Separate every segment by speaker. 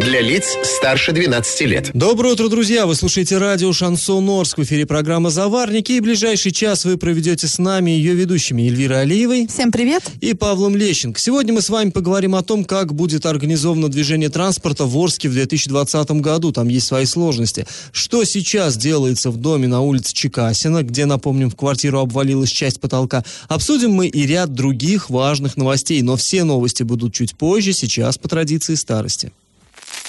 Speaker 1: Для лиц старше 12 лет.
Speaker 2: Доброе утро, друзья! Вы слушаете радио «Шансон Орск». В эфире программа «Заварники». И ближайший час вы проведете с нами ее ведущими Эльвирой Алиевой.
Speaker 3: Всем привет!
Speaker 2: И Павлом Лещенко. Сегодня мы с вами поговорим о том, как будет организовано движение транспорта в Орске в 2020 году. Там есть свои сложности. Что сейчас делается в доме на улице Чекасина, где, напомним, в квартиру обвалилась часть потолка. Обсудим мы и ряд других важных новостей, но все новости будут чуть позже, сейчас по традиции старости.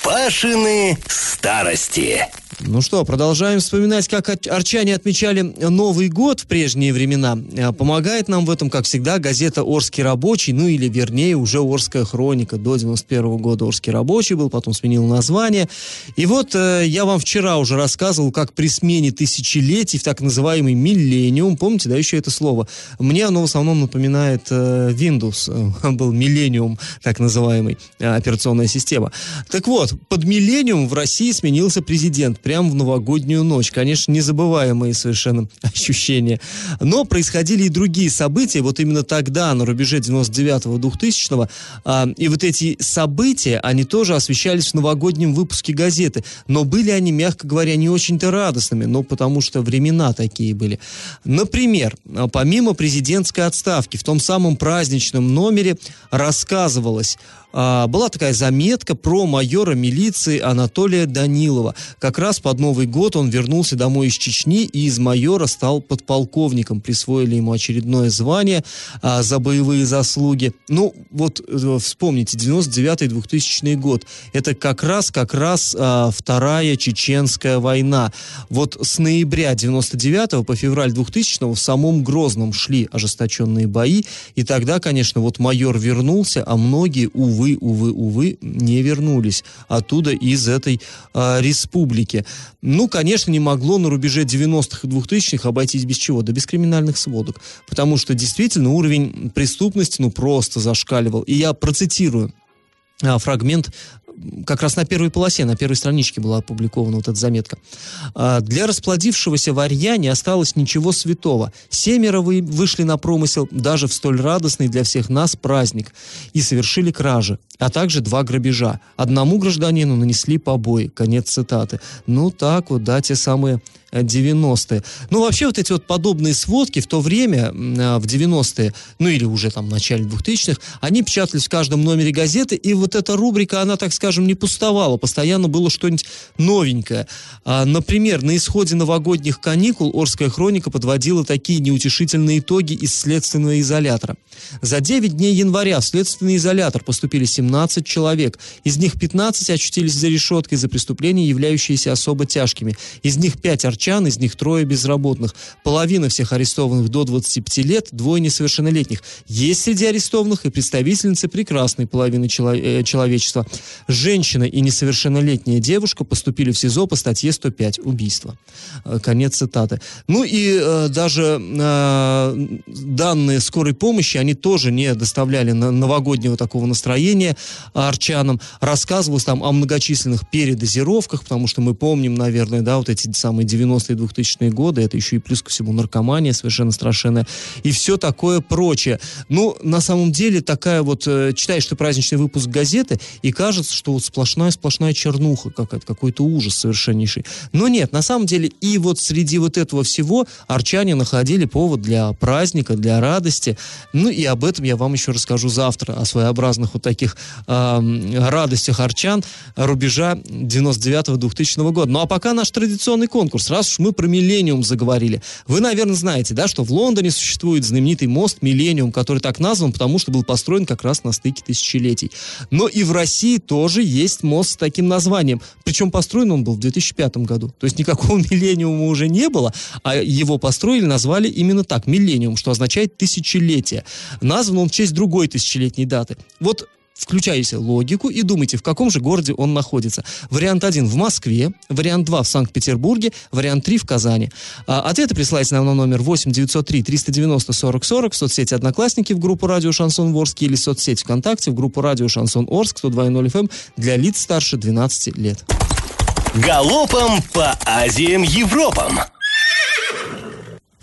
Speaker 4: Пашины старости.
Speaker 2: Ну что, продолжаем вспоминать, как арчане отмечали Новый год в прежние времена. Э, помогает нам в этом, как всегда, газета «Орский рабочий», ну или, вернее, уже «Орская хроника». До 91 года «Орский рабочий» был, потом сменил название. И вот э, я вам вчера уже рассказывал, как при смене тысячелетий в так называемый «миллениум», помните, да, еще это слово, мне оно в основном напоминает э, Windows, был «миллениум», так называемый, э, операционная система. Так вот, под «миллениум» в России сменился президент прямо в новогоднюю ночь. Конечно, незабываемые совершенно ощущения. Но происходили и другие события. Вот именно тогда, на рубеже 99-го, 2000-го, а, и вот эти события, они тоже освещались в новогоднем выпуске газеты. Но были они, мягко говоря, не очень-то радостными, но потому что времена такие были. Например, помимо президентской отставки, в том самом праздничном номере рассказывалось а, была такая заметка про майора милиции Анатолия Данилова. Как раз под Новый год он вернулся домой из Чечни и из майора стал подполковником. Присвоили ему очередное звание а, за боевые заслуги. Ну, вот э, вспомните, 99-2000 год. Это как раз, как раз а, Вторая Чеченская война. Вот с ноября 99 по февраль 2000 в самом Грозном шли ожесточенные бои. И тогда, конечно, вот майор вернулся, а многие, увы, увы, увы, увы, не вернулись оттуда из этой э, республики. Ну, конечно, не могло на рубеже 90-х и 2000-х обойтись без чего? Да без криминальных сводок. Потому что действительно уровень преступности, ну, просто зашкаливал. И я процитирую фрагмент как раз на первой полосе, на первой страничке была опубликована вот эта заметка. А, для расплодившегося варья не осталось ничего святого. Семеро вы вышли на промысел даже в столь радостный для всех нас праздник и совершили кражи, а также два грабежа. Одному гражданину нанесли побои. Конец цитаты. Ну так вот, да, те самые 90-е. Ну, вообще, вот эти вот подобные сводки в то время, а, в 90-е, ну или уже там в начале 2000-х, они печатались в каждом номере газеты, и вот эта рубрика, она, так скажем, не пустовала, постоянно было что-нибудь новенькое. А, например, на исходе новогодних каникул Орская хроника подводила такие неутешительные итоги из следственного изолятора. За 9 дней января в следственный изолятор поступили 17 человек. Из них 15 очутились за решеткой за преступления, являющиеся особо тяжкими. Из них 5 арчан, из них трое безработных. Половина всех арестованных до 25 лет, двое несовершеннолетних. Есть среди арестованных и представительницы прекрасной половины чело- э, человечества. Женщина и несовершеннолетняя девушка поступили в СИЗО по статье 105 «Убийство». Э, конец цитаты. Ну и э, даже э, данные скорой помощи, они тоже не доставляли на новогоднего такого настроения арчанам. Рассказывалось там о многочисленных передозировках, потому что мы помним, наверное, да, вот эти самые 90-е 2000-е годы, это еще и плюс ко всему наркомания совершенно страшенная, и все такое прочее. Ну, на самом деле, такая вот, э, читаешь ты праздничный выпуск газеты, и кажется, что вот сплошная-сплошная чернуха какая-то, какой-то ужас совершеннейший. Но нет, на самом деле, и вот среди вот этого всего арчане находили повод для праздника, для радости. Ну, и об этом я вам еще расскажу завтра, о своеобразных вот таких э, радостях арчан рубежа 99-2000 года. Ну, а пока наш традиционный конкурс. Раз уж мы про Миллениум заговорили. Вы, наверное, знаете, да, что в Лондоне существует знаменитый мост Миллениум, который так назван, потому что был построен как раз на стыке тысячелетий. Но и в России тоже есть мост с таким названием. Причем построен он был в 2005 году. То есть никакого Миллениума уже не было, а его построили, назвали именно так, Миллениум, что означает тысячелетие. Назван он в честь другой тысячелетней даты. Вот включайте логику и думайте, в каком же городе он находится. Вариант 1 в Москве, вариант 2 в Санкт-Петербурге, вариант 3 в Казани. А, ответы присылайте нам на номер 8 903 390 40 40 в соцсети Одноклассники в группу Радио Шансон Орск или в соцсети ВКонтакте в группу Радио Шансон Орск 102.0 FM эм для лиц старше 12 лет.
Speaker 4: Галопом по Азиям Европам!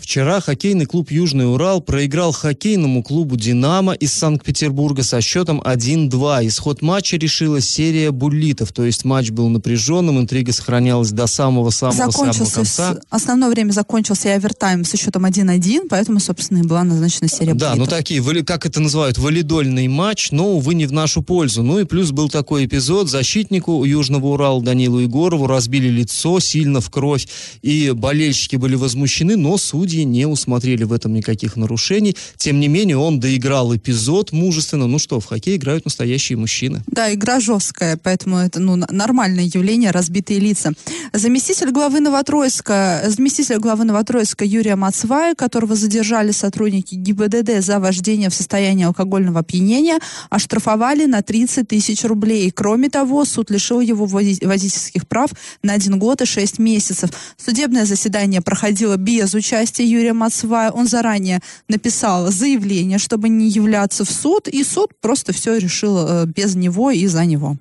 Speaker 2: Вчера хоккейный клуб «Южный Урал» проиграл хоккейному клубу «Динамо» из Санкт-Петербурга со счетом 1-2. Исход матча решила серия буллитов, то есть матч был напряженным, интрига сохранялась до самого-самого-самого конца.
Speaker 3: Основное время закончился и овертайм со счетом 1-1, поэтому, собственно, и была назначена серия
Speaker 2: Да,
Speaker 3: буллитов.
Speaker 2: ну такие, как это называют, валидольный матч, но, увы, не в нашу пользу. Ну и плюс был такой эпизод, защитнику Южного Урала Данилу Егорову разбили лицо сильно в кровь, и болельщики были возмущены, но судьи судьи не усмотрели в этом никаких нарушений. Тем не менее, он доиграл эпизод мужественно. Ну что, в хоккей играют настоящие мужчины.
Speaker 3: Да, игра жесткая, поэтому это ну, нормальное явление, разбитые лица. Заместитель главы Новотроицка, заместитель главы Новотроицка Юрия Мацвая, которого задержали сотрудники ГИБДД за вождение в состоянии алкогольного опьянения, оштрафовали на 30 тысяч рублей. Кроме того, суд лишил его водительских прав на один год и шесть месяцев. Судебное заседание проходило без участия Юрия Мацвая, он заранее написал заявление, чтобы не являться в суд, и суд просто все решил э, без него и за него.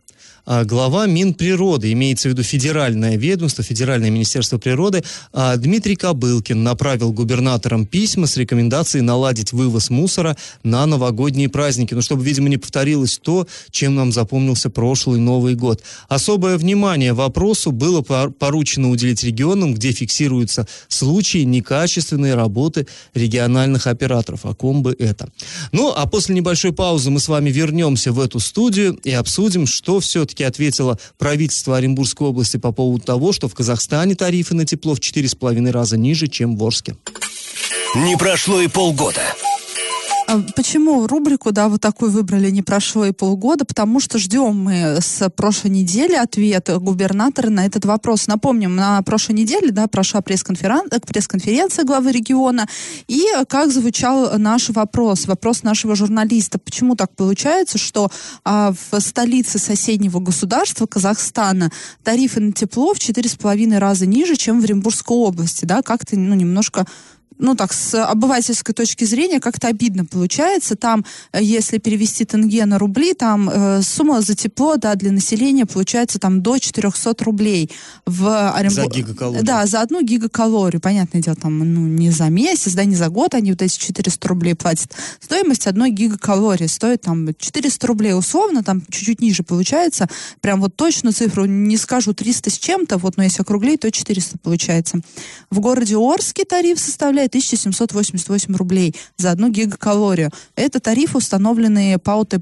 Speaker 2: А, глава Минприроды, имеется в виду федеральное ведомство, Федеральное министерство природы, а, Дмитрий Кобылкин направил губернаторам письма с рекомендацией наладить вывоз мусора на новогодние праздники, ну, чтобы, видимо, не повторилось то, чем нам запомнился прошлый Новый год. Особое внимание вопросу было поручено уделить регионам, где фиксируются случаи некачественной работы региональных операторов. О ком бы это? Ну, а после небольшой паузы мы с вами вернемся в эту студию и обсудим, что все-таки все-таки ответило правительство Оренбургской области по поводу того, что в Казахстане тарифы на тепло в 4,5 раза ниже, чем в Орске.
Speaker 4: Не прошло и полгода.
Speaker 3: А почему рубрику, да, вот такую выбрали, не прошло и полгода? Потому что ждем мы с прошлой недели ответ губернатора на этот вопрос. Напомним, на прошлой неделе, да, прошла пресс-конференция, пресс-конференция главы региона, и как звучал наш вопрос, вопрос нашего журналиста. Почему так получается, что а, в столице соседнего государства, Казахстана, тарифы на тепло в 4,5 раза ниже, чем в Оренбургской области, да, как-то, ну, немножко ну так, с обывательской точки зрения как-то обидно получается. Там, э, если перевести тенге на рубли, там э, сумма за тепло, да, для населения получается там до 400 рублей. В
Speaker 2: Оренбург... За гигакалорию.
Speaker 3: Да, за одну гигакалорию. Понятное дело, там, ну, не за месяц, да, не за год они вот эти 400 рублей платят. Стоимость одной гигакалории стоит там 400 рублей условно, там чуть-чуть ниже получается. Прям вот точную цифру не скажу 300 с чем-то, вот, но если округлей, то 400 получается. В городе Орске тариф составляет 1788 рублей за одну гигакалорию. Это тарифы, установленные по ОТ+,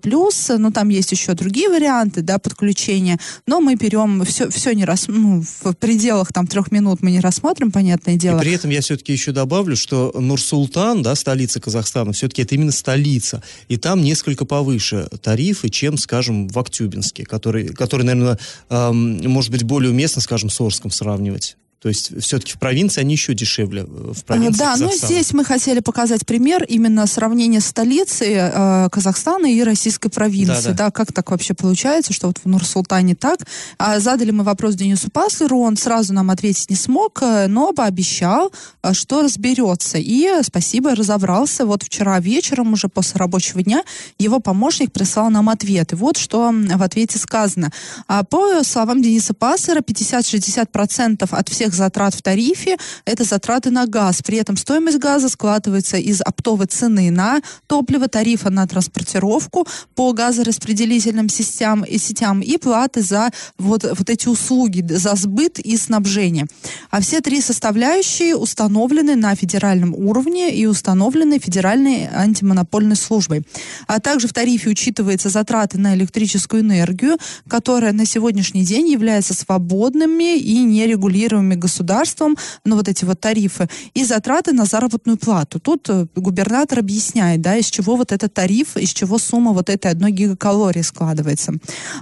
Speaker 3: но там есть еще другие варианты, да, подключения, но мы берем все, все не раз, ну, в пределах там трех минут мы не рассмотрим, понятное дело.
Speaker 2: И при этом я все-таки еще добавлю, что Нур-Султан, да, столица Казахстана, все-таки это именно столица, и там несколько повыше тарифы, чем, скажем, в Актюбинске, который, который наверное, эм, может быть более уместно, скажем, с Орском сравнивать. То есть все-таки в провинции они еще дешевле. Э, в провинции
Speaker 3: да, ну здесь мы хотели показать пример именно сравнения столицы э, Казахстана и российской провинции. Да, да. да, как так вообще получается, что вот в Нур-Султане так. А задали мы вопрос Денису Паслеру, он сразу нам ответить не смог, э, но пообещал, э, что разберется. И спасибо, разобрался. Вот вчера вечером, уже после рабочего дня, его помощник прислал нам ответ. И вот что в ответе сказано. А по словам Дениса Паслера, 50-60% от всех затрат в тарифе это затраты на газ. При этом стоимость газа складывается из оптовой цены на топливо, тарифа на транспортировку по газораспределительным сетям и сетям и платы за вот, вот эти услуги, за сбыт и снабжение. А все три составляющие установлены на федеральном уровне и установлены Федеральной антимонопольной службой. А также в тарифе учитываются затраты на электрическую энергию, которая на сегодняшний день является свободными и нерегулируемыми государством, ну, вот эти вот тарифы, и затраты на заработную плату. Тут э, губернатор объясняет, да, из чего вот этот тариф, из чего сумма вот этой одной гигакалории складывается.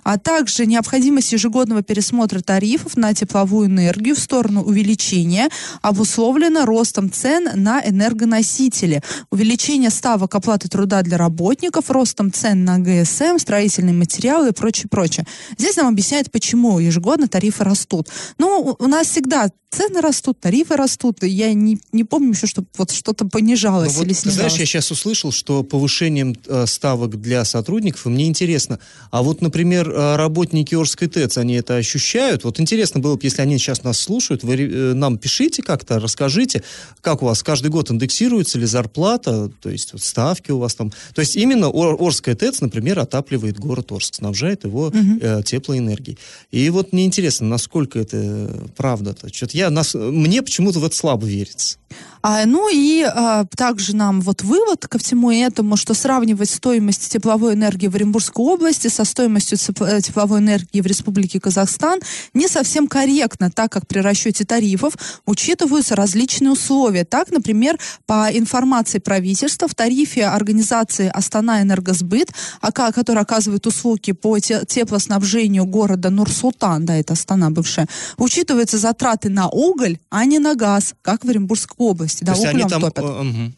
Speaker 3: А также необходимость ежегодного пересмотра тарифов на тепловую энергию в сторону увеличения обусловлена ростом цен на энергоносители. Увеличение ставок оплаты труда для работников, ростом цен на ГСМ, строительные материалы и прочее, прочее. Здесь нам объясняют, почему ежегодно тарифы растут. Ну, у нас всегда has цены растут, тарифы растут. Я не, не помню еще, чтобы вот что-то понижалось
Speaker 2: ну,
Speaker 3: или
Speaker 2: вот, снижалось. Знаешь, я сейчас услышал, что повышением э, ставок для сотрудников, и мне интересно, а вот, например, э, работники Орской ТЭЦ, они это ощущают? Вот интересно было бы, если они сейчас нас слушают, вы э, нам пишите как-то, расскажите, как у вас каждый год индексируется ли зарплата, то есть вот, ставки у вас там. То есть именно Ор, Орская ТЭЦ, например, отапливает город Орск, снабжает его угу. э, теплоэнергией. И вот мне интересно, насколько это правда-то. Что-то я, нас, мне почему-то в это слабо верится.
Speaker 3: А, ну и а, также нам вот вывод ко всему этому, что сравнивать стоимость тепловой энергии в Оренбургской области со стоимостью э, тепловой энергии в Республике Казахстан не совсем корректно, так как при расчете тарифов учитываются различные условия. Так, например, по информации правительства в тарифе организации Астана Энергосбыт, которая оказывает услуги по теплоснабжению города Нур-Султан, да, это Астана бывшая, учитываются затраты на уголь, а не на газ, как в Оренбургской области, да, углем топят. Угу.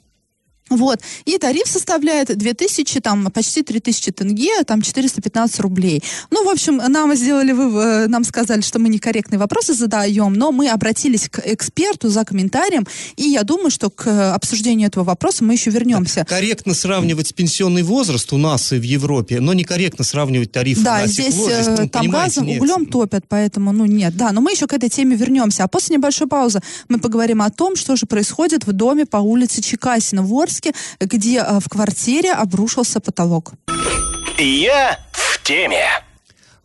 Speaker 3: Вот. И тариф составляет 2000, там, почти 3000 тенге, там, 415 рублей. Ну, в общем, нам сделали, вы, э, нам сказали, что мы некорректные вопросы задаем, но мы обратились к эксперту за комментарием, и я думаю, что к обсуждению этого вопроса мы еще вернемся.
Speaker 2: Корректно сравнивать пенсионный возраст у нас и в Европе, но некорректно сравнивать тарифы
Speaker 3: да, на здесь, тепло. Здесь, ну, там газом, нет. углем топят, поэтому, ну, нет. Да, но мы еще к этой теме вернемся. А после небольшой паузы мы поговорим о том, что же происходит в доме по улице Чекасина в Новосибирске, где э, в квартире обрушился потолок.
Speaker 4: Я в теме.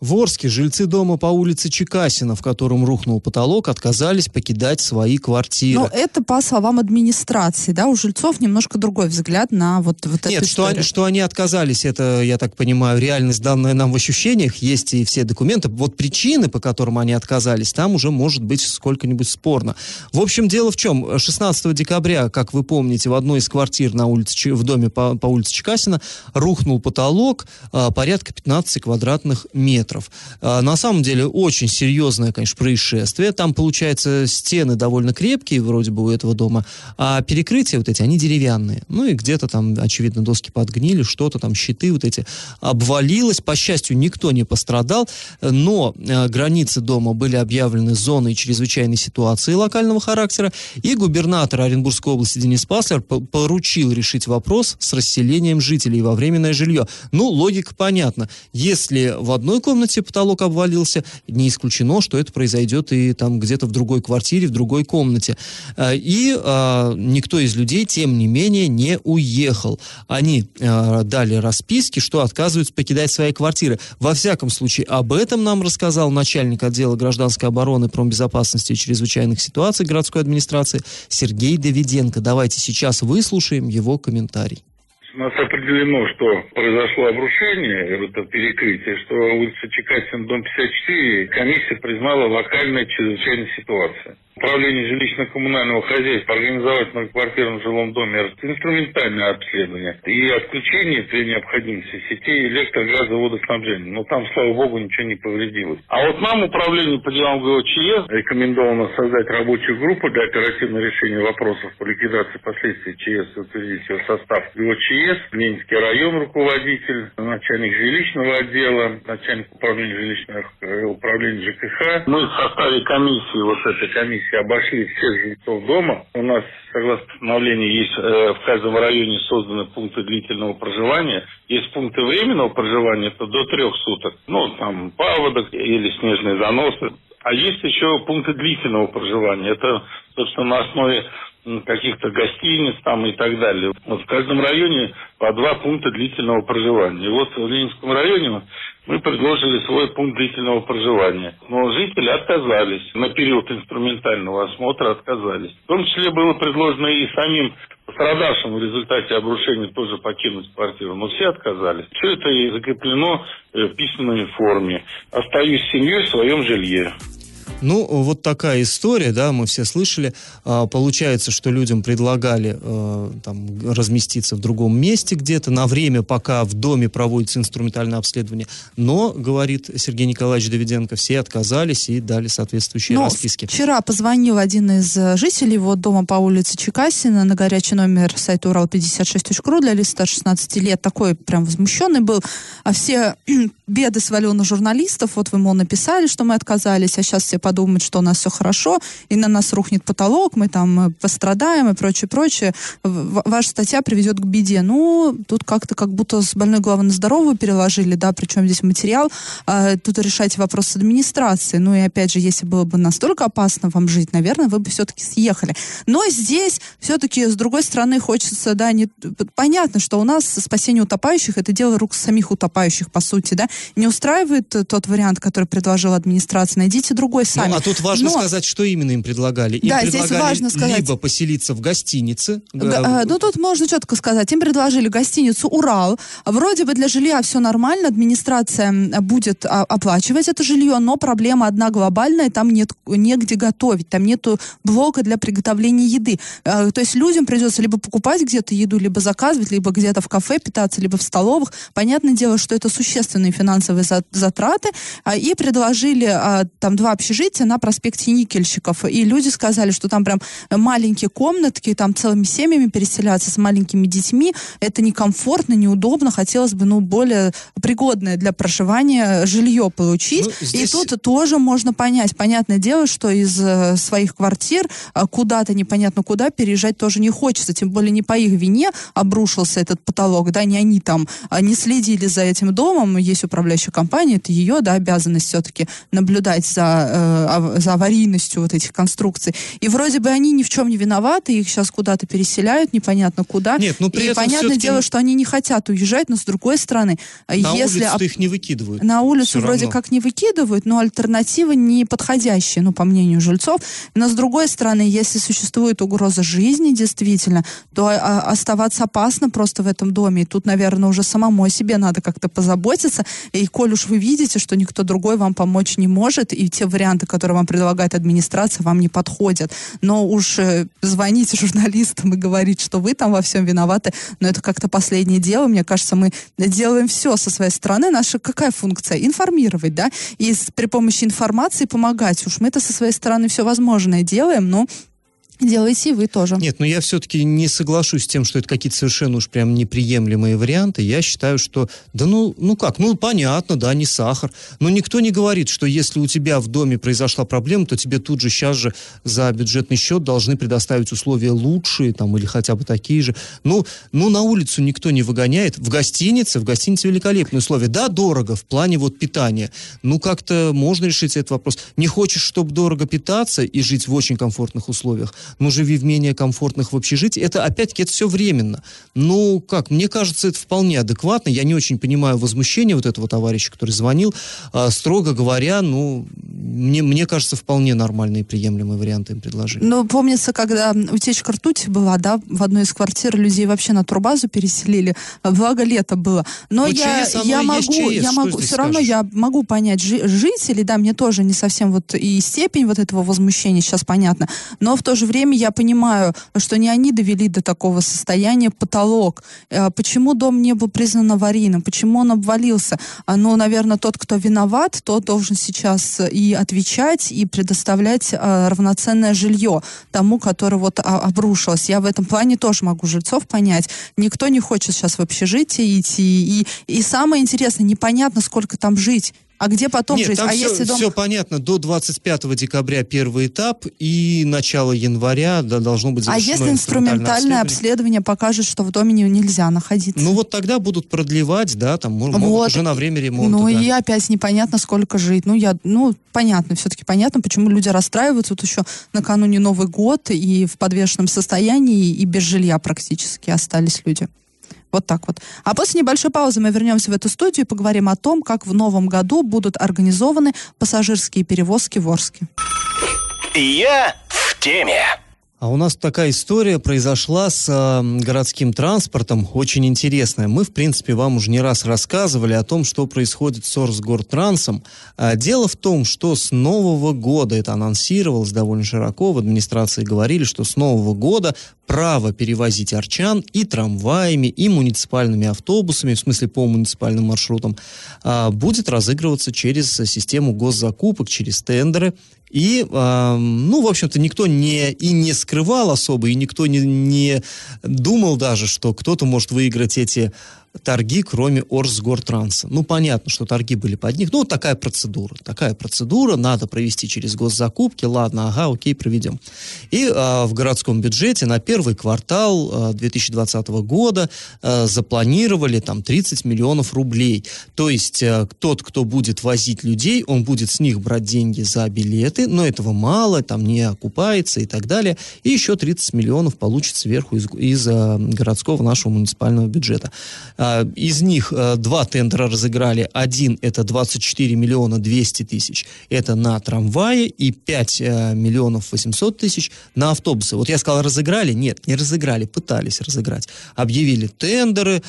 Speaker 2: В Орске жильцы дома по улице Чекасина, в котором рухнул потолок, отказались покидать свои квартиры.
Speaker 3: Но это по словам администрации, да, у жильцов немножко другой взгляд на вот, вот
Speaker 2: Нет,
Speaker 3: эту
Speaker 2: что они, что они отказались, это, я так понимаю, реальность, данная нам в ощущениях, есть и все документы. Вот причины, по которым они отказались, там уже может быть сколько-нибудь спорно. В общем, дело в чем. 16 декабря, как вы помните, в одной из квартир на улице, в доме по, по улице Чекасина рухнул потолок а, порядка 15 квадратных метров метров. А, на самом деле очень серьезное, конечно, происшествие. Там, получается, стены довольно крепкие вроде бы у этого дома, а перекрытия вот эти, они деревянные. Ну и где-то там, очевидно, доски подгнили, что-то там, щиты вот эти обвалилось. По счастью, никто не пострадал, но э, границы дома были объявлены зоной чрезвычайной ситуации локального характера, и губернатор Оренбургской области Денис Паслер поручил решить вопрос с расселением жителей во временное жилье. Ну, логика понятна. Если в одной комнате комнате потолок обвалился, не исключено, что это произойдет и там где-то в другой квартире, в другой комнате. А, и а, никто из людей, тем не менее, не уехал. Они а, дали расписки, что отказываются покидать свои квартиры. Во всяком случае, об этом нам рассказал начальник отдела гражданской обороны, промбезопасности и чрезвычайных ситуаций городской администрации Сергей Давиденко. Давайте сейчас выслушаем его комментарий.
Speaker 5: У нас определено, что произошло обрушение, это перекрытие, что улица Чекасин, дом 54, комиссия признала локальной чрезвычайной ситуацией. Управление жилищно-коммунального хозяйства организовать в многоквартирном жилом доме инструментальное обследование и отключение при необходимости сетей электро, водоснабжения. Но там, слава богу, ничего не повредилось. А вот нам, управлению по делам ГОЧС, рекомендовано создать рабочую группу для оперативного решения вопросов по ликвидации последствий ЧС и утвердить его состав ГОЧС, Ленинский район руководитель, начальник жилищного отдела, начальник управления жилищных э, управления ЖКХ. Мы в составе комиссии, вот этой комиссии практически обошли всех жильцов дома. У нас, согласно постановлению, есть э, в каждом районе созданы пункты длительного проживания. Есть пункты временного проживания, это до трех суток. Ну, там, паводок или снежные заносы. А есть еще пункты длительного проживания. Это, собственно, на основе каких-то гостиниц там и так далее. Вот в каждом районе по два пункта длительного проживания. И вот в Ленинском районе мы предложили свой пункт длительного проживания. Но жители отказались. На период инструментального осмотра отказались. В том числе было предложено и самим пострадавшим в результате обрушения тоже покинуть квартиру. Но все отказались. Все это закреплено э, в письменной форме. Остаюсь с семьей в своем жилье.
Speaker 2: Ну, вот такая история, да, мы все слышали. А, получается, что людям предлагали а, там, разместиться в другом месте где-то на время, пока в доме проводится инструментальное обследование. Но, говорит Сергей Николаевич Давиденко, все отказались и дали соответствующие Но расписки.
Speaker 3: Вчера позвонил один из э, жителей вот дома по улице Чекасина на горячий номер сайта Урал56.ру для лиц старше 16 лет. Такой прям возмущенный был. А все беды свалил на журналистов. Вот вы, мол, написали, что мы отказались, а сейчас все подумают, что у нас все хорошо, и на нас рухнет потолок, мы там э, пострадаем и прочее, прочее. Ваша статья приведет к беде. Ну, тут как-то как будто с больной головы на здоровую переложили, да, причем здесь материал. А, тут решайте вопрос с администрацией. Ну и опять же, если было бы настолько опасно вам жить, наверное, вы бы все-таки съехали. Но здесь все-таки, с другой стороны, хочется, да, не... понятно, что у нас спасение утопающих это дело рук самих утопающих, по сути, да, не устраивает тот вариант, который предложила администрация, найдите другой сами. Ну,
Speaker 2: а тут важно Но... сказать, что именно им предлагали. Им
Speaker 3: да,
Speaker 2: предлагали
Speaker 3: здесь важно сказать.
Speaker 2: либо поселиться в гостинице.
Speaker 3: Г- ну, тут можно четко сказать. Им предложили гостиницу «Урал». Вроде бы для жилья все нормально, администрация будет а, оплачивать это жилье, но проблема одна глобальная, там нет негде готовить, там нету блока для приготовления еды. А, то есть людям придется либо покупать где-то еду, либо заказывать, либо где-то в кафе питаться, либо в столовых. Понятное дело, что это существенные финансовые затраты, а, и предложили там два общежития на проспекте Никельщиков. И люди сказали, что там прям маленькие комнатки, там целыми семьями переселяться с маленькими детьми, это некомфортно, неудобно, хотелось бы, ну, более пригодное для проживания жилье получить. Ну, здесь... И тут тоже можно понять. Понятное дело, что из э, своих квартир э, куда-то непонятно куда переезжать тоже не хочется, тем более не по их вине обрушился этот потолок, да, не они там а, не следили за этим домом, есть управление управляющей компании, это ее да, обязанность все-таки наблюдать за, э, за аварийностью вот этих конструкций. И вроде бы они ни в чем не виноваты, их сейчас куда-то переселяют, непонятно куда.
Speaker 2: Нет, ну при
Speaker 3: и
Speaker 2: этом
Speaker 3: понятное дело, что они не хотят уезжать, но с другой стороны,
Speaker 2: на
Speaker 3: если...
Speaker 2: улицу их не выкидывают.
Speaker 3: На улицу вроде равно. как не выкидывают, но альтернатива не подходящая, ну, по мнению жильцов. Но с другой стороны, если существует угроза жизни действительно, то а, оставаться опасно просто в этом доме. И тут, наверное, уже самому о себе надо как-то позаботиться. И коль уж вы видите, что никто другой вам помочь не может, и те варианты, которые вам предлагает администрация, вам не подходят, но уж э, звоните журналистам и говорить, что вы там во всем виноваты, но это как-то последнее дело. Мне кажется, мы делаем все со своей стороны. Наша какая функция? Информировать, да, и при помощи информации помогать. Уж мы это со своей стороны все возможное делаем, но Делайте и вы тоже.
Speaker 2: Нет, но я все-таки не соглашусь с тем, что это какие-то совершенно уж прям неприемлемые варианты. Я считаю, что, да ну, ну как, ну понятно, да, не сахар. Но никто не говорит, что если у тебя в доме произошла проблема, то тебе тут же сейчас же за бюджетный счет должны предоставить условия лучшие там или хотя бы такие же. Ну, ну на улицу никто не выгоняет. В гостинице, в гостинице великолепные условия. Да, дорого в плане вот питания. Ну как-то можно решить этот вопрос. Не хочешь, чтобы дорого питаться и жить в очень комфортных условиях, ну, живи в менее комфортных в общежитии. Это, опять-таки, это все временно. Ну, как, мне кажется, это вполне адекватно. Я не очень понимаю возмущение вот этого товарища, который звонил. А, строго говоря, ну, мне, мне кажется, вполне нормальные и приемлемые варианты им предложили.
Speaker 3: Ну, помнится, когда утечка ртути была, да, в одной из квартир людей вообще на турбазу переселили, благо лето было. Но, ну, я, я могу, ЧС, я могу, все скажешь? равно я могу понять жи- жителей, да, мне тоже не совсем вот и степень вот этого возмущения сейчас понятно, но в то же время время я понимаю, что не они довели до такого состояния потолок. Э, почему дом не был признан аварийным? Почему он обвалился? А, ну, наверное, тот, кто виноват, тот должен сейчас и отвечать, и предоставлять э, равноценное жилье тому, который вот а, обрушилось. Я в этом плане тоже могу жильцов понять. Никто не хочет сейчас в общежитие идти. И, и самое интересное, непонятно, сколько там жить. А где потом
Speaker 2: Нет,
Speaker 3: жить?
Speaker 2: Там
Speaker 3: а
Speaker 2: все,
Speaker 3: если дом...
Speaker 2: все понятно. До 25 декабря первый этап и начало января да, должно быть
Speaker 3: А если инструментальное обследование покажет, что в доме не, нельзя находиться?
Speaker 2: Ну вот тогда будут продлевать, да, там вот. могут уже на время ремонта.
Speaker 3: Ну
Speaker 2: да.
Speaker 3: и опять непонятно, сколько жить. Ну я, ну понятно, все-таки понятно, почему люди расстраиваются. Тут еще накануне Новый год и в подвешенном состоянии и без жилья практически остались люди. Вот так вот. А после небольшой паузы мы вернемся в эту студию и поговорим о том, как в новом году будут организованы пассажирские перевозки в Орске.
Speaker 4: Я в теме.
Speaker 2: А у нас такая история произошла с э, городским транспортом, очень интересная. Мы, в принципе, вам уже не раз рассказывали о том, что происходит с Орсгортрансом. А дело в том, что с Нового года, это анонсировалось довольно широко, в администрации говорили, что с Нового года право перевозить арчан и трамваями, и муниципальными автобусами, в смысле по муниципальным маршрутам, э, будет разыгрываться через систему госзакупок, через тендеры. И, э, ну, в общем-то, никто не, и не скрывал особо, и никто не, не думал даже, что кто-то может выиграть эти торги, кроме Орсгортранса. Ну, понятно, что торги были под них. Ну, вот такая процедура. Такая процедура, надо провести через госзакупки. Ладно, ага, окей, проведем. И а, в городском бюджете на первый квартал а, 2020 года а, запланировали там 30 миллионов рублей. То есть а, тот, кто будет возить людей, он будет с них брать деньги за билеты, но этого мало, там не окупается и так далее. И еще 30 миллионов получит сверху из, из а, городского нашего муниципального бюджета. А, из них а, два тендера разыграли. Один это 24 миллиона 200 тысяч. Это на трамвае и 5 а, миллионов 800 тысяч на автобусы. Вот я сказал, разыграли? Нет, не разыграли, пытались разыграть. Объявили тендеры,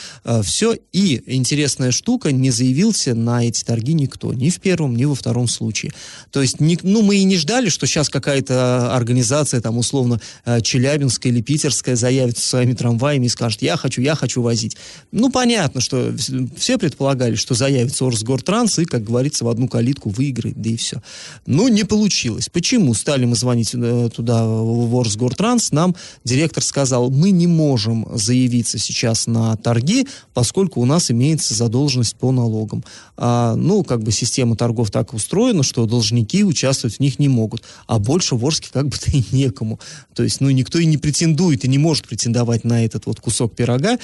Speaker 2: все. И интересная штука, не заявился на эти торги никто. Ни в первом, ни во втором случае. То есть, ну, мы и не ждали, что сейчас какая-то организация, там, условно, Челябинская или Питерская заявится своими трамваями и скажет, я хочу, я хочу возить. Ну, понятно понятно, что все предполагали, что заявится Орсгортранс и, как говорится, в одну калитку выиграет, да и все. Но не получилось. Почему? Стали мы звонить э, туда, в Орсгортранс, нам директор сказал, мы не можем заявиться сейчас на торги, поскольку у нас имеется задолженность по налогам. А, ну, как бы система торгов так устроена, что должники участвовать в них не могут. А больше в Орске как бы-то и некому. То есть, ну, никто и не претендует, и не может претендовать на этот вот кусок пирога.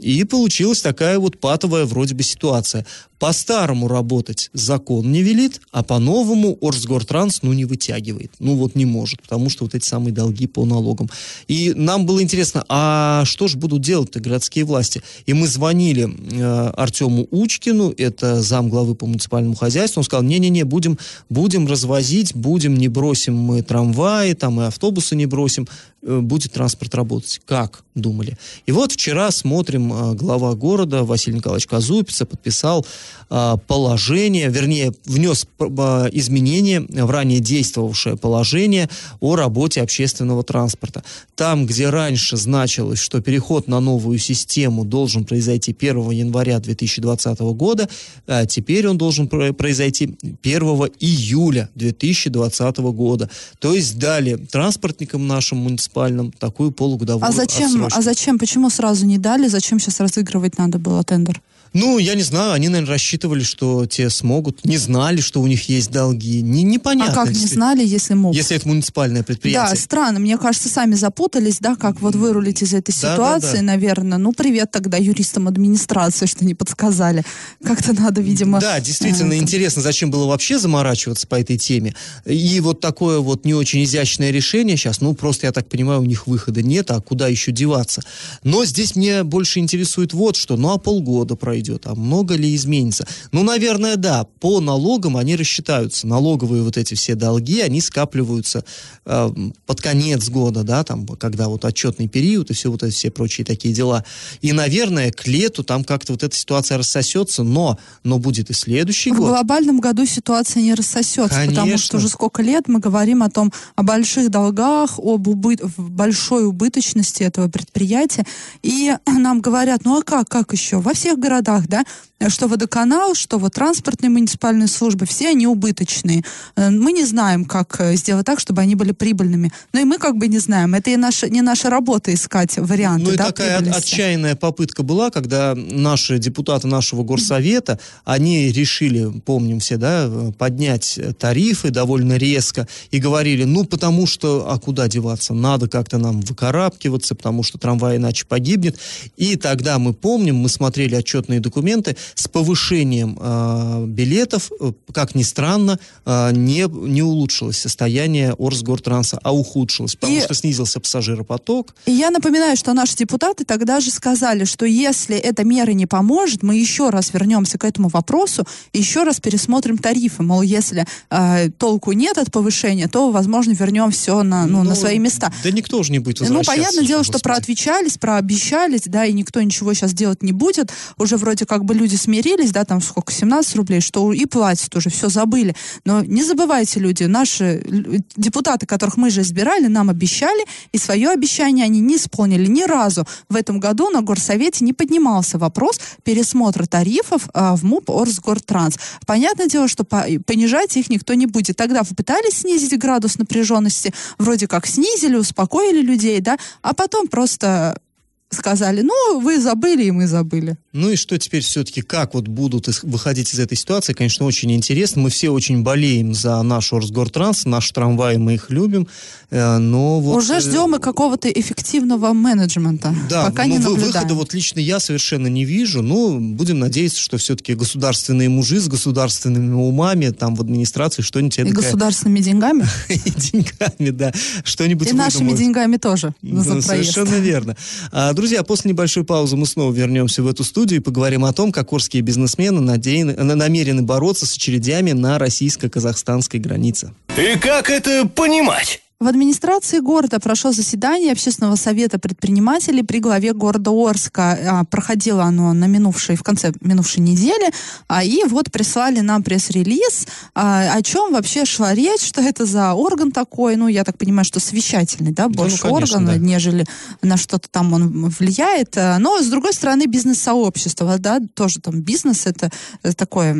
Speaker 2: И получилось такая вот патовая вроде бы ситуация. По-старому работать закон не велит, а по-новому Орсгортранс, ну, не вытягивает. Ну, вот не может, потому что вот эти самые долги по налогам. И нам было интересно, а что же будут делать-то городские власти? И мы звонили э, Артему Учкину, это зам главы по муниципальному хозяйству, он сказал, не-не-не, будем, будем развозить, будем, не бросим мы трамваи, там и автобусы не бросим, будет транспорт работать. Как? Думали. И вот вчера смотрим, э, глава города Василий Николаевич Казупица подписал а, положение, вернее, внес изменения в ранее действовавшее положение о работе общественного транспорта. Там, где раньше значилось, что переход на новую систему должен произойти 1 января 2020 года, а теперь он должен произойти 1 июля 2020 года. То есть дали транспортникам нашим муниципальным такую полугодовую
Speaker 3: а зачем, А зачем? Почему сразу не дали? Зачем сейчас разыгрывать надо было тендер?
Speaker 2: Ну, я не знаю, они, наверное, рассчитывали, что те смогут, не знали, что у них есть долги. Не, непонятно.
Speaker 3: А как не знали, если могут?
Speaker 2: Если это муниципальное предприятие.
Speaker 3: Да, странно. Мне кажется, сами запутались, да, как вот вырулить из этой ситуации, да, да, да. наверное. Ну, привет тогда юристам администрации, что не подсказали. Как-то надо, видимо...
Speaker 2: Да, действительно э, интересно, зачем было вообще заморачиваться по этой теме. И вот такое вот не очень изящное решение сейчас, ну, просто, я так понимаю, у них выхода нет, а куда еще деваться. Но здесь мне больше интересует вот что. Ну, а полгода пройдет идет, а много ли изменится? Ну, наверное, да, по налогам они рассчитаются. Налоговые вот эти все долги, они скапливаются э, под конец года, да, там, когда вот отчетный период и все вот эти все прочие такие дела. И, наверное, к лету там как-то вот эта ситуация рассосется, но, но будет и следующий
Speaker 3: в
Speaker 2: год.
Speaker 3: В глобальном году ситуация не рассосется, Конечно. потому что уже сколько лет мы говорим о том, о больших долгах, об убы... большой убыточности этого предприятия, и нам говорят, ну а как, как еще? Во всех городах местах, да, что водоканал, что вот транспортные муниципальные службы, все они убыточные. Э, мы не знаем, как э, сделать так, чтобы они были прибыльными. Но и мы как бы не знаем. Это и наша, не наша работа искать варианты.
Speaker 2: Ну и
Speaker 3: да,
Speaker 2: такая прибыльности. отчаянная попытка была, когда наши депутаты нашего горсовета, они решили, помним все, да, поднять тарифы довольно резко и говорили, ну потому что, а куда деваться, надо как-то нам выкарабкиваться, потому что трамвай иначе погибнет. И тогда мы помним, мы смотрели отчетные документы, с повышением э, билетов, э, как ни странно, э, не, не улучшилось состояние Орсгортранса, а ухудшилось, потому и, что снизился пассажиропоток.
Speaker 3: И я напоминаю, что наши депутаты тогда же сказали, что если эта мера не поможет, мы еще раз вернемся к этому вопросу, еще раз пересмотрим тарифы. Мол, если э, толку нет от повышения, то, возможно, вернем все на, ну, ну, на свои места.
Speaker 2: Да никто же не будет
Speaker 3: Ну, понятное дело, что проотвечались, прообещались, да, и никто ничего сейчас делать не будет. Уже вроде как бы люди смирились, да, там сколько, 17 рублей, что и платят уже, все забыли. Но не забывайте, люди, наши депутаты, которых мы же избирали, нам обещали, и свое обещание они не исполнили ни разу. В этом году на горсовете не поднимался вопрос пересмотра тарифов а, в МУП Орсгортранс. Понятное дело, что по, понижать их никто не будет. Тогда попытались снизить градус напряженности, вроде как снизили, успокоили людей, да, а потом просто сказали, ну, вы забыли, и мы забыли.
Speaker 2: Ну и что теперь все-таки, как вот будут выходить из этой ситуации, конечно, очень интересно. Мы все очень болеем за наш Орсгортранс, наш трамвай, мы их любим, э, но вот...
Speaker 3: Уже э, ждем и какого-то эффективного менеджмента,
Speaker 2: да,
Speaker 3: пока не
Speaker 2: наблюдаем. выхода вот лично я совершенно не вижу, но будем надеяться, что все-таки государственные мужи с государственными умами там в администрации что-нибудь...
Speaker 3: И государственными деньгами?
Speaker 2: И деньгами, да. Что-нибудь
Speaker 3: И нашими деньгами тоже за
Speaker 2: Совершенно верно. А, друзья, после небольшой паузы мы снова вернемся в эту студию студию и поговорим о том, как курские бизнесмены надеяны, намерены бороться с очередями на российско-казахстанской границе.
Speaker 4: И как это понимать?
Speaker 3: В администрации города прошло заседание Общественного совета предпринимателей при главе города Орска. А, проходило оно на минувшей, в конце минувшей недели. А, и вот прислали нам пресс-релиз, а, о чем вообще шла речь, что это за орган такой. Ну, я так понимаю, что совещательный, да, больше да, ну, конечно, орган, да. нежели на что-то там он влияет. Но, с другой стороны, бизнес-сообщество, да, тоже там бизнес, это такое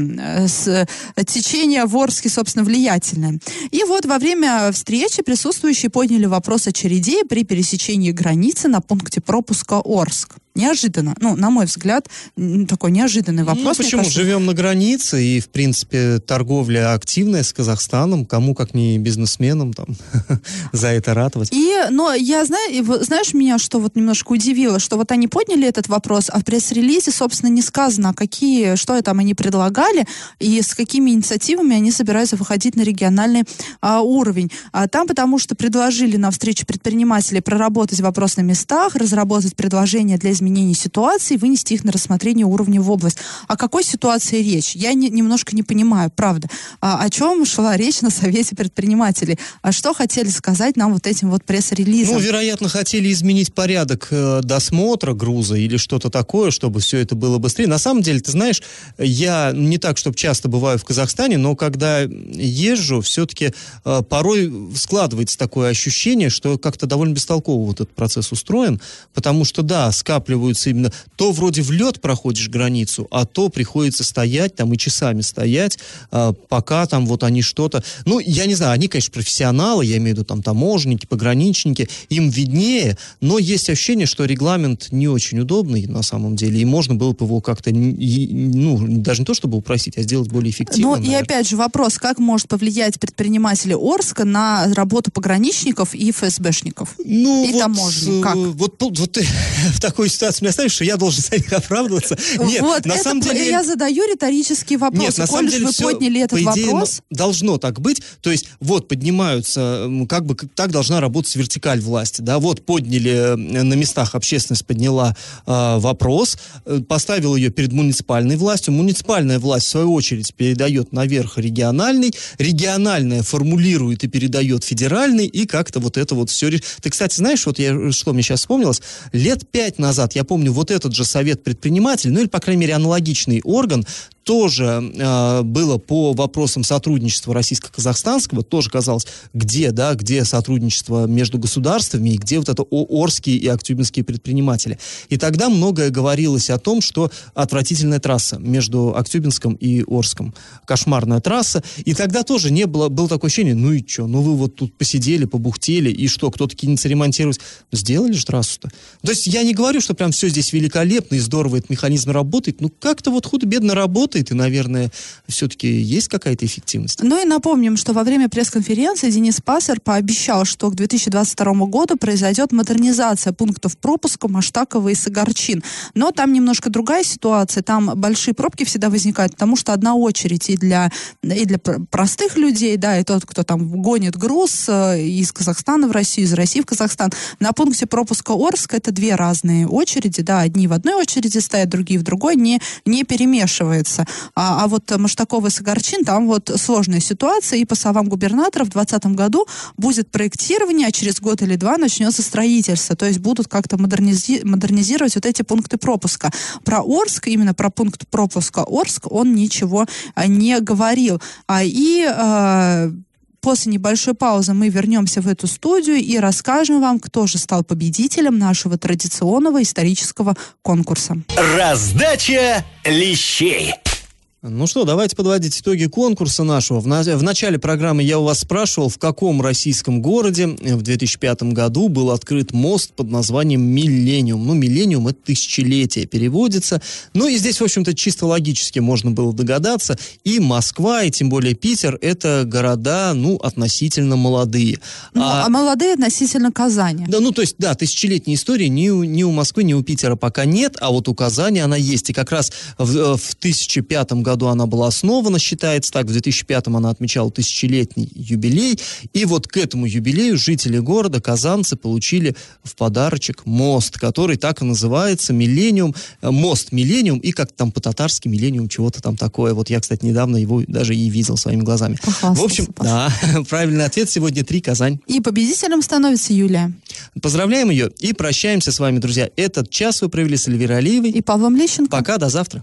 Speaker 3: с, течение в Орске, собственно, влиятельное. И вот во время встречи присутствовали присутствующие подняли вопрос очередей при пересечении границы на пункте пропуска Орск неожиданно. Ну, на мой взгляд, такой неожиданный ну, вопрос.
Speaker 2: Ну, почему? Кажется... Живем на границе, и, в принципе, торговля активная с Казахстаном. Кому, как не бизнесменам, там, за это ратовать.
Speaker 3: И, но я знаю, знаешь, меня что вот немножко удивило, что вот они подняли этот вопрос, а в пресс-релизе, собственно, не сказано, какие, что там они предлагали, и с какими инициативами они собираются выходить на региональный а, уровень. А, там потому что предложили на встрече предпринимателей проработать вопрос на местах, разработать предложения для изменения ситуации, вынести их на рассмотрение уровня в область. О какой ситуации речь? Я не, немножко не понимаю, правда. А, о чем шла речь на Совете предпринимателей? А что хотели сказать нам вот этим вот пресс-релизом?
Speaker 2: Ну, вероятно, хотели изменить порядок э, досмотра груза или что-то такое, чтобы все это было быстрее. На самом деле, ты знаешь, я не так, чтобы часто бываю в Казахстане, но когда езжу, все-таки э, порой складывается такое ощущение, что как-то довольно бестолково вот этот процесс устроен, потому что, да, накапливаются именно... То вроде в лед проходишь границу, а то приходится стоять там и часами стоять, а, пока там вот они что-то... Ну, я не знаю, они, конечно, профессионалы, я имею в виду там таможенники, пограничники, им виднее, но есть ощущение, что регламент не очень удобный на самом деле, и можно было бы его как-то, ну, даже не то чтобы упросить, а сделать более эффективным. Ну,
Speaker 3: и опять же вопрос, как может повлиять предприниматели Орска на работу пограничников и ФСБшников?
Speaker 2: Ну,
Speaker 3: и
Speaker 2: вот, таможни, как? Вот, вот, вот в такой ситуацию меня ставишь, что я должен за них оправдываться. Нет,
Speaker 3: вот, на самом деле... Я задаю риторический вопрос. Нет, на самом деле вы все, подняли этот идее, вопрос...
Speaker 2: должно так быть. То есть, вот, поднимаются, как бы так должна работать вертикаль власти. Да, вот, подняли на местах, общественность подняла э, вопрос, э, поставила ее перед муниципальной властью. Муниципальная власть, в свою очередь, передает наверх региональный. Региональная формулирует и передает федеральный, и как-то вот это вот все... Ты, кстати, знаешь, вот я, что мне сейчас вспомнилось? Лет пять назад, я помню, вот этот же совет предпринимателей, ну или, по крайней мере, аналогичный орган, тоже э, было по вопросам сотрудничества российско-казахстанского, тоже казалось, где, да, где сотрудничество между государствами и где вот это орские и актюбинские предприниматели. И тогда многое говорилось о том, что отвратительная трасса между Актюбинском и Орском. Кошмарная трасса. И тогда тоже не было, было такое ощущение, ну и что, ну вы вот тут посидели, побухтели, и что, кто-то кинется ремонтировать. Сделали же трассу-то. То есть я не говорю, что прям все здесь великолепно и здорово этот механизм работает, ну как-то вот худо-бедно работает, работает, и, наверное, все-таки есть какая-то эффективность.
Speaker 3: Ну и напомним, что во время пресс-конференции Денис Пассер пообещал, что к 2022 году произойдет модернизация пунктов пропуска Маштакова и Сагарчин. Но там немножко другая ситуация, там большие пробки всегда возникают, потому что одна очередь и для, и для простых людей, да, и тот, кто там гонит груз э, из Казахстана в Россию, из России в Казахстан. На пункте пропуска Орск это две разные очереди, да, одни в одной очереди стоят, другие в другой, не, не перемешивается. А, а вот Маштаков и Сагарчин, там вот сложная ситуация, и по словам губернатора, в 2020 году будет проектирование, а через год или два начнется строительство, то есть будут как-то модернизи модернизировать вот эти пункты пропуска. Про Орск, именно про пункт пропуска Орск, он ничего а, не говорил. А, и а, После небольшой паузы мы вернемся в эту студию и расскажем вам, кто же стал победителем нашего традиционного исторического конкурса.
Speaker 4: Раздача лещей.
Speaker 2: Ну что, давайте подводить итоги конкурса нашего. В, на... в начале программы я у вас спрашивал, в каком российском городе в 2005 году был открыт мост под названием Миллениум. Ну, Миллениум это тысячелетие переводится. Ну и здесь, в общем-то, чисто логически можно было догадаться. И Москва, и тем более Питер, это города, ну, относительно молодые.
Speaker 3: Ну, а... а молодые относительно Казани.
Speaker 2: Да, ну, то есть, да, тысячелетней истории ни у, ни у Москвы, ни у Питера пока нет, а вот у Казани она есть. И как раз в, в 2005 году году она была основана, считается так, в 2005 она отмечала тысячелетний юбилей, и вот к этому юбилею жители города, казанцы, получили в подарочек мост, который так и называется, Миллениум, э, мост Миллениум, и как там по-татарски Миллениум, чего-то там такое. Вот я, кстати, недавно его даже и видел своими глазами. В общем, да, правильный ответ сегодня три Казань.
Speaker 3: И победителем становится Юлия.
Speaker 2: Поздравляем ее и прощаемся с вами, друзья. Этот час вы провели с Эльвирой Алиевой.
Speaker 3: И Павлом Лещенко.
Speaker 2: Пока, до завтра.